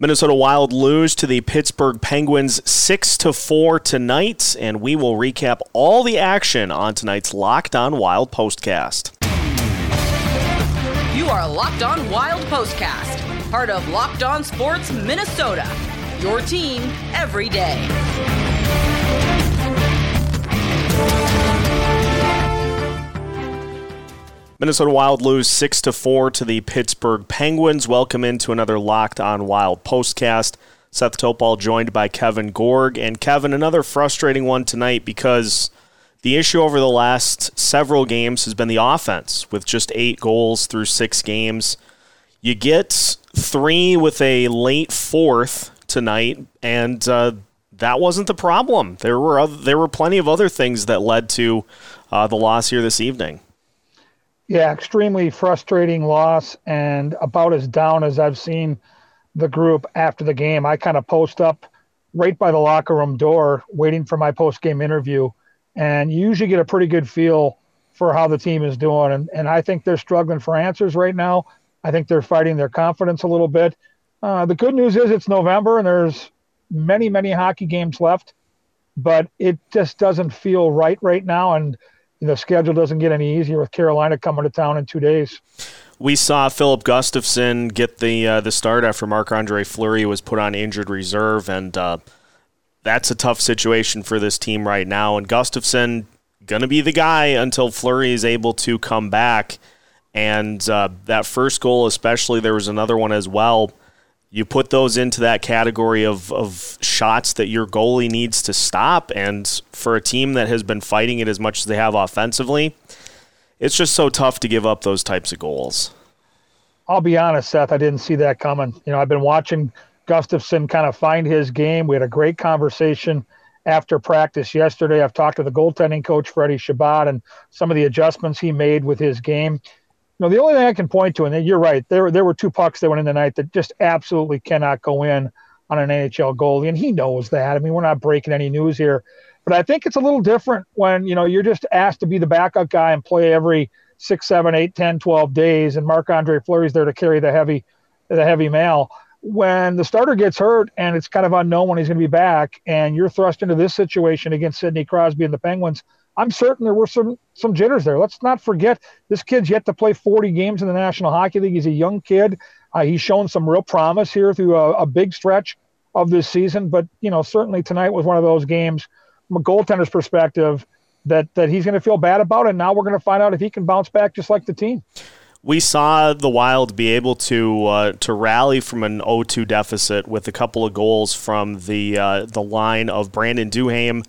Minnesota Wild lose to the Pittsburgh Penguins 6 to 4 tonight and we will recap all the action on tonight's Locked On Wild postcast. You are Locked On Wild postcast, part of Locked On Sports Minnesota. Your team every day. Minnesota Wild lose 6 to 4 to the Pittsburgh Penguins. Welcome into another Locked On Wild postcast. Seth Topal joined by Kevin Gorg. And Kevin, another frustrating one tonight because the issue over the last several games has been the offense with just eight goals through six games. You get three with a late fourth tonight, and uh, that wasn't the problem. There were other, there were plenty of other things that led to uh, the loss here this evening. Yeah, extremely frustrating loss and about as down as I've seen the group after the game. I kind of post up right by the locker room door waiting for my post game interview. And you usually get a pretty good feel for how the team is doing. And, and I think they're struggling for answers right now. I think they're fighting their confidence a little bit. Uh, the good news is it's November and there's many, many hockey games left, but it just doesn't feel right right now. And the schedule doesn't get any easier with Carolina coming to town in two days. We saw Filip Gustavsson get the uh, the start after Marc Andre Fleury was put on injured reserve, and uh, that's a tough situation for this team right now. And Gustavsson gonna be the guy until Fleury is able to come back. And uh, that first goal, especially, there was another one as well you put those into that category of, of shots that your goalie needs to stop. And for a team that has been fighting it as much as they have offensively, it's just so tough to give up those types of goals. I'll be honest, Seth, I didn't see that coming. You know, I've been watching Gustavsson kind of find his game. We had a great conversation after practice yesterday. I've talked to the goaltending coach, Freddie Chabot, and some of the adjustments he made with his game know, the only thing I can point to, and you're right, there there were two pucks that went in the night that just absolutely cannot go in on an NHL goalie, and he knows that. I mean, we're not breaking any news here, but I think it's a little different when you know you're just asked to be the backup guy and play every six, seven, eight, 10, 12 days, and Marc Andre Fleury's there to carry the heavy the heavy mail. When the starter gets hurt and it's kind of unknown when he's going to be back, and you're thrust into this situation against Sidney Crosby and the Penguins I'm certain there were some some jitters there. Let's not forget this kid's yet to play 40 games in the National Hockey League. He's a young kid. Uh, he's shown some real promise here through a, a, big stretch of this season. But you know, certainly tonight was one of those games from a goaltender's perspective that that he's going to feel bad about. And now we're going to find out if he can bounce back just like the team. We saw the Wild be able to uh, to rally from an 0-2 deficit with a couple of goals from the uh, the line of Brandon Duhaime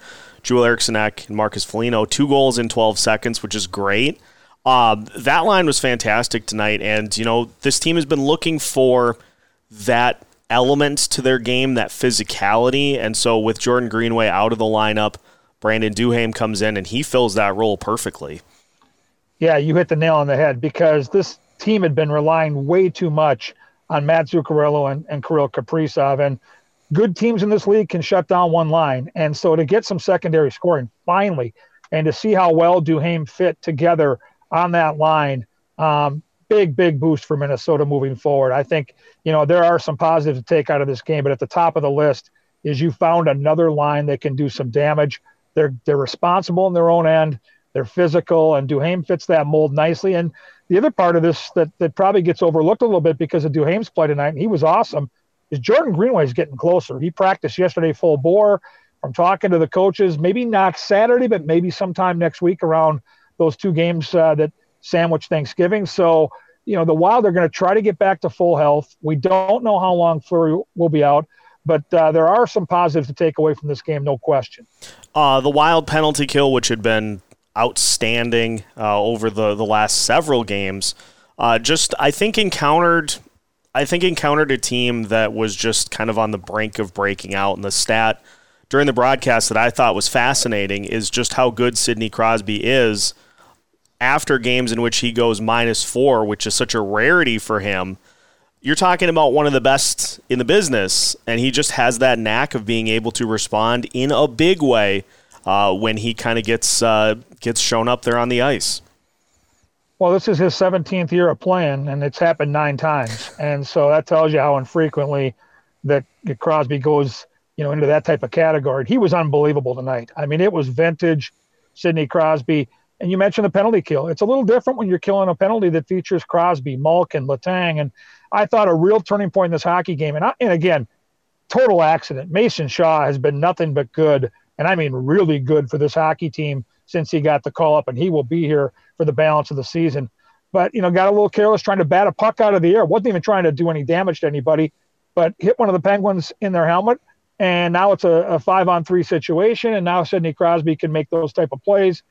Joel Eriksson Ek and Marcus Foligno, two goals in 12 seconds, which is great. Uh, that line was fantastic tonight, and you know this team has been looking for that element to their game, that physicality, and so with Jordan Greenway out of the lineup, Brandon Duhaime comes in and he fills that role perfectly. Yeah, you hit the nail on the head because this team had been relying way too much on Matt Zuccarello and, and Kirill Kaprizov, and good teams in this league can shut down one line. And so to get some secondary scoring finally, and to see how well Duhaime fit together on that line, um, big, big boost for Minnesota moving forward. I think, you know, there are some positives to take out of this game, but at the top of the list is you found another line that can do some damage. They're they're responsible in their own end. They're physical, and Duhaime fits that mold nicely. And the other part of this that, that probably gets overlooked a little bit because of Duhaime's play tonight, and he was awesome, is Jordan Greenway is getting closer. He practiced yesterday full bore. From talking to the coaches, maybe not Saturday, but maybe sometime next week around those two games uh, that sandwich Thanksgiving. So, you know, the Wild they're going to try to get back to full health. We don't know how long Fleury will be out, but uh, there are some positives to take away from this game, no question. Uh, the Wild penalty kill, which had been outstanding uh, over the, the last several games, uh, just I think encountered I think encountered a team that was just kind of on the brink of breaking out. And the stat during the broadcast that I thought was fascinating is just how good Sidney Crosby is after games in which he goes minus four, which is such a rarity for him. You're talking about one of the best in the business, and he just has that knack of being able to respond in a big way uh, when he kind of gets uh, gets shown up there on the ice. Well, this is his 17th year of playing, and it's happened nine times. And so that tells you how infrequently that Crosby goes, you know, into that type of category. He was unbelievable tonight. I mean, it was vintage Sidney Crosby. And you mentioned the penalty kill. It's a little different when you're killing a penalty that features Crosby, Malkin, Letang, and I thought a real turning point in this hockey game. And I, and again, total accident. Mason Shaw has been nothing but good, and I mean really good for this hockey team since he got the call up, and he will be here for the balance of the season. But you know, got a little careless trying to bat a puck out of the air. wasn't even trying to do any damage to anybody, but hit one of the Penguins in their helmet. And now it's a, a five on three situation, and now Sidney Crosby can make those type of plays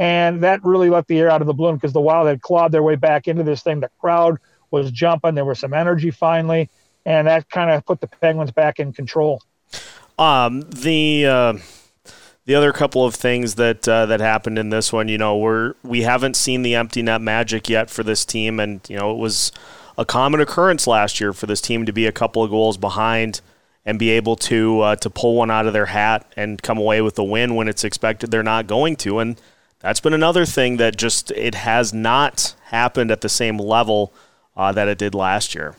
and that really let the air out of the balloon because the Wild had clawed their way back into this thing. The crowd was jumping. There was some energy finally, and that kind of put the Penguins back in control. Um, the uh, the other couple of things that uh, that happened in this one, you know, we're we haven't seen the empty net magic yet for this team, and you know, it was a common occurrence last year for this team to be a couple of goals behind and be able to uh, to pull one out of their hat and come away with a win when it's expected they're not going to, and that's been another thing that just it has not happened at the same level uh, that it did last year.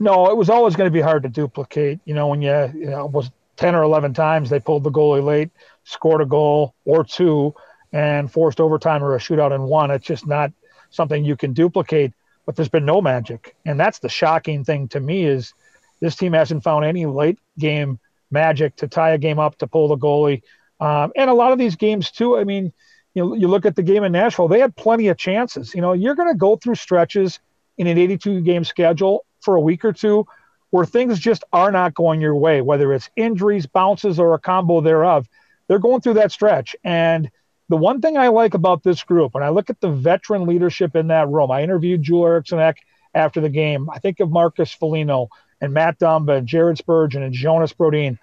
No, it was always going to be hard to duplicate. You know, when you, you know, was 10 or 11 times they pulled the goalie late, scored a goal or two, and forced overtime or a shootout and won. It's just not something you can duplicate. But there's been no magic, and that's the shocking thing to me is this team hasn't found any late game magic to tie a game up to pull the goalie um, and a lot of these games too. I mean, you know, you look at the game in Nashville; they had plenty of chances. You know, you're going to go through stretches in an 82 game schedule for a week or two where things just are not going your way, whether it's injuries, bounces, or a combo thereof. They're going through that stretch. And the one thing I like about this group, when I look at the veteran leadership in that room, I interviewed Joel Eriksson after the game. I think of Marcus Foligno and Matt Dumba and Jared Spurgeon and Jonas Brodin.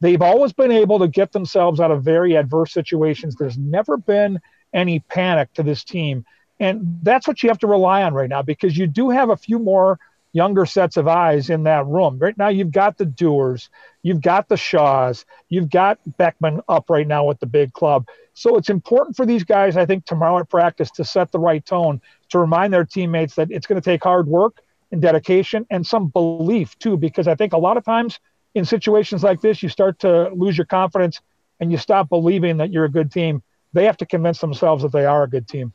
They've always been able to get themselves out of very adverse situations. There's never been any panic to this team. And that's what you have to rely on right now because you do have a few more younger sets of eyes in that room. Right now, you've got the Doers, you've got the Shaws, you've got Beckman up right now with the big club. So it's important for these guys, I think, tomorrow at practice to set the right tone to remind their teammates that it's going to take hard work and dedication and some belief too, because I think a lot of times in situations like this, you start to lose your confidence and you stop believing that you're a good team. They have to convince themselves that they are a good team.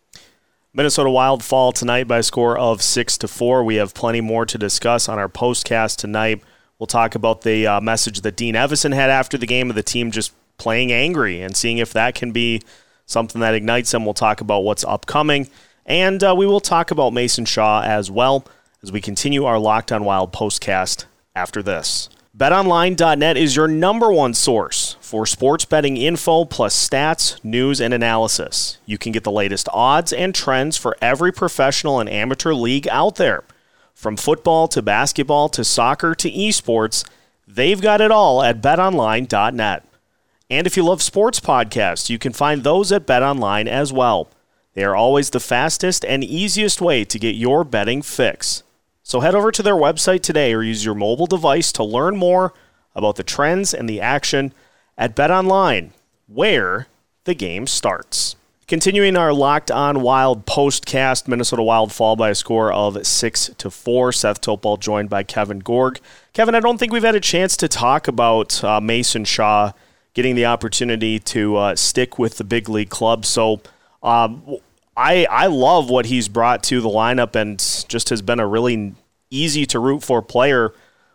Minnesota Wild fall tonight by a score of six to four. We have plenty more to discuss on our postcast tonight. We'll talk about the uh, message that Dean Evason had after the game of the team just playing angry and seeing if that can be something that ignites them. We'll talk about what's upcoming, and uh, we will talk about Mason Shaw as well as we continue our Locked on Wild postcast after this. BetOnline.net is your number one source for sports betting info plus stats, news, and analysis. You can get the latest odds and trends for every professional and amateur league out there. From football to basketball to soccer to esports, they've got it all at betonline.net. And if you love sports podcasts, you can find those at BetOnline as well. They are always the fastest and easiest way to get your betting fix. So head over to their website today or use your mobile device to learn more about the trends and the action at BetOnline, where the game starts. Continuing our Locked On Wild postcast, Minnesota Wild fall by a score of six to four. Seth Topol joined by Kevin Gorg. Kevin, I don't think we've had a chance to talk about uh, Mason Shaw getting the opportunity to uh, stick with the big league club. So, um, I I love what he's brought to the lineup and just has been a really easy to root for player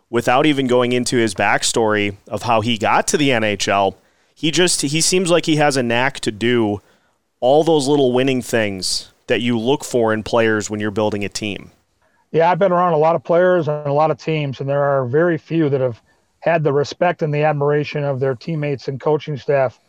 without even going into his backstory of how he got to the NHL. He just he seems like he has a knack to do all those little winning things that you look for in players when you're building a team. Yeah, I've been around a lot of players and a lot of teams, and there are very few that have had the respect and the admiration of their teammates and coaching staff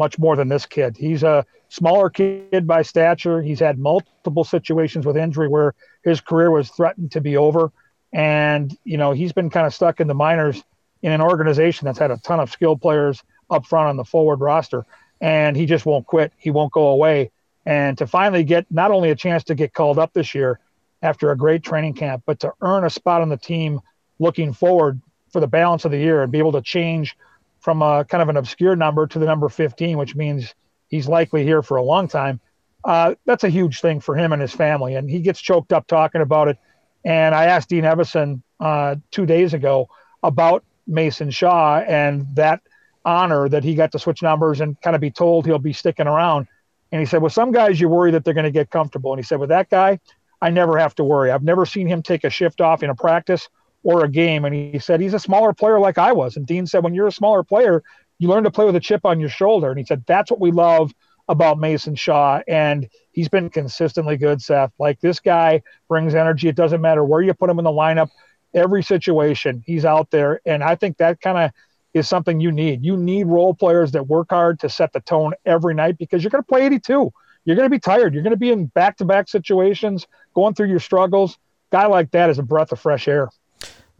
much more than this kid. He's a smaller kid by stature. He's had multiple situations with injury where his career was threatened to be over. And, you know, he's been kind of stuck in the minors in an organization that's had a ton of skilled players up front on the forward roster. And he just won't quit. He won't go away. And to finally get not only a chance to get called up this year after a great training camp, but to earn a spot on the team looking forward for the balance of the year and be able to change from a kind of an obscure number to the number 15, which means he's likely here for a long time. Uh, that's a huge thing for him and his family. And he gets choked up talking about it. And I asked Dean Evason uh, two days ago about Mason Shaw and that honor that he got to switch numbers and kind of be told he'll be sticking around. And he said, "Well, some guys, you worry that they're going to get comfortable. And he said, with that guy, I never have to worry. I've never seen him take a shift off in a practice or a game. And he said, he's a smaller player like I was. And Dean said, when you're a smaller player, you learn to play with a chip on your shoulder. And he said, that's what we love about Mason Shaw. And he's been consistently good, Seth. Like this guy brings energy. It doesn't matter where you put him in the lineup, every situation, he's out there. And I think that kind of is something you need. You need role players that work hard to set the tone every night because you're going to play 82. You're going to be tired. You're going to be in back to back situations, going through your struggles. Guy like that is a breath of fresh air.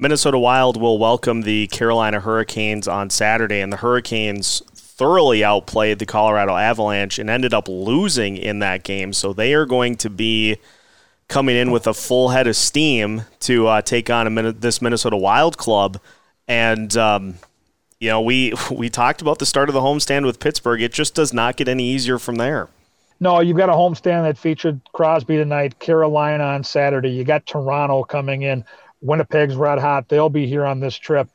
Minnesota Wild will welcome the Carolina Hurricanes on Saturday, and the Hurricanes thoroughly outplayed the Colorado Avalanche and ended up losing in that game. So they are going to be coming in with a full head of steam to uh, take on a, this Minnesota Wild club. And um, you know, we we talked about the start of the homestand with Pittsburgh. It just does not get any easier from there. No, you've got a homestand that featured Crosby tonight, Carolina on Saturday. You got Toronto coming in. Winnipeg's red hot. They'll be here on this trip.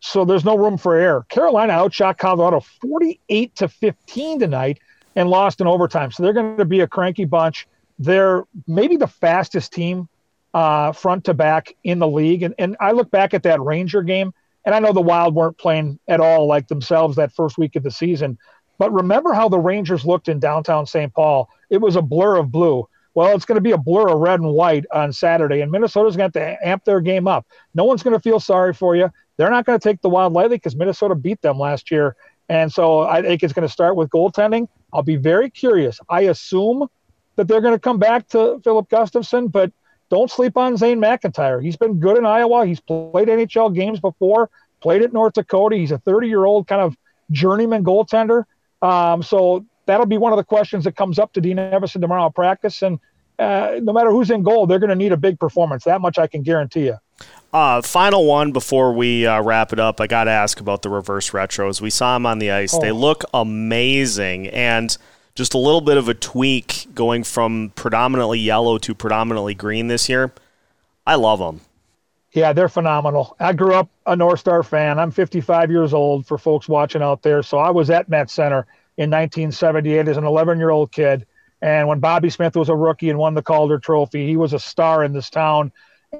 So there's no room for error. Carolina outshot Colorado 48 to 15 tonight and lost in overtime. So they're going to be a cranky bunch. They're maybe the fastest team uh, front to back in the league. And, and I look back at that Ranger game, and I know the Wild weren't playing at all like themselves that first week of the season. But remember how the Rangers looked in downtown St. Paul? It was a blur of blue. Well, it's going to be a blur of red and white on Saturday, and Minnesota's going to have to amp their game up. No one's going to feel sorry for you. They're not going to take the Wild lightly because Minnesota beat them last year. And so I think it's going to start with goaltending. I'll be very curious. I assume that they're going to come back to Filip Gustavsson, but don't sleep on Zane McIntyre. He's been good in Iowa. He's played NHL games before, played at North Dakota. He's a 30 year old kind of journeyman goaltender. Um, so that'll be one of the questions that comes up to Dean Evason tomorrow at practice. And uh, no matter who's in goal, they're going to need a big performance. That much I can guarantee you. Uh, final one before we uh, wrap it up. I got to ask about the reverse retros. We saw them on the ice. Oh. They look amazing. And just a little bit of a tweak going from predominantly yellow to predominantly green this year. I love them. Yeah, they're phenomenal. I grew up a North Star fan. I'm 55 years old for folks watching out there. So I was at Met Center in 1978 as an 11 year old kid. And when Bobby Smith was a rookie and won the Calder Trophy, he was a star in this town.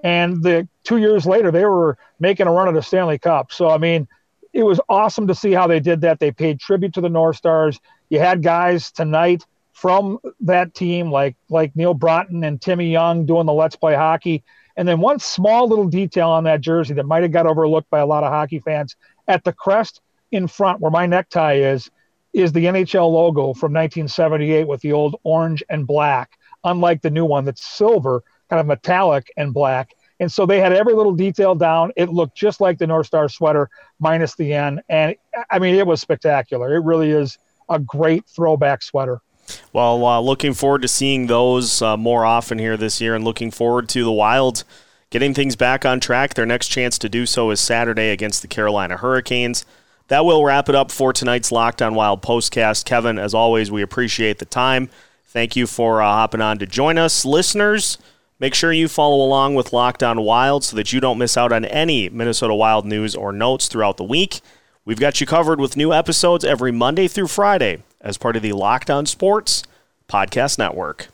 And the two years later, they were making a run at the Stanley Cup. So I mean, it was awesome to see how they did that. They paid tribute to the North Stars. You had guys tonight from that team like like Neal Broten and Timmy Young doing the Let's Play Hockey. And then one small little detail on that jersey that might have got overlooked by a lot of hockey fans at the crest in front where my necktie is is the NHL logo from 1978 with the old orange and black, unlike the new one that's silver, kind of metallic and black. And so they had every little detail down. It looked just like the North Star sweater minus the N. And I mean, it was spectacular. It really is a great throwback sweater. Well, uh, looking forward to seeing those uh, more often here this year and looking forward to the Wild getting things back on track. Their next chance to do so is Saturday against the Carolina Hurricanes. That will wrap it up for tonight's Locked On Wild postcast. Kevin, as always, we appreciate the time. Thank you for uh, hopping on to join us. Listeners, make sure you follow along with Locked On Wild so that you don't miss out on any Minnesota Wild news or notes throughout the week. We've got you covered with new episodes every Monday through Friday as part of the Locked on Sports Podcast Network.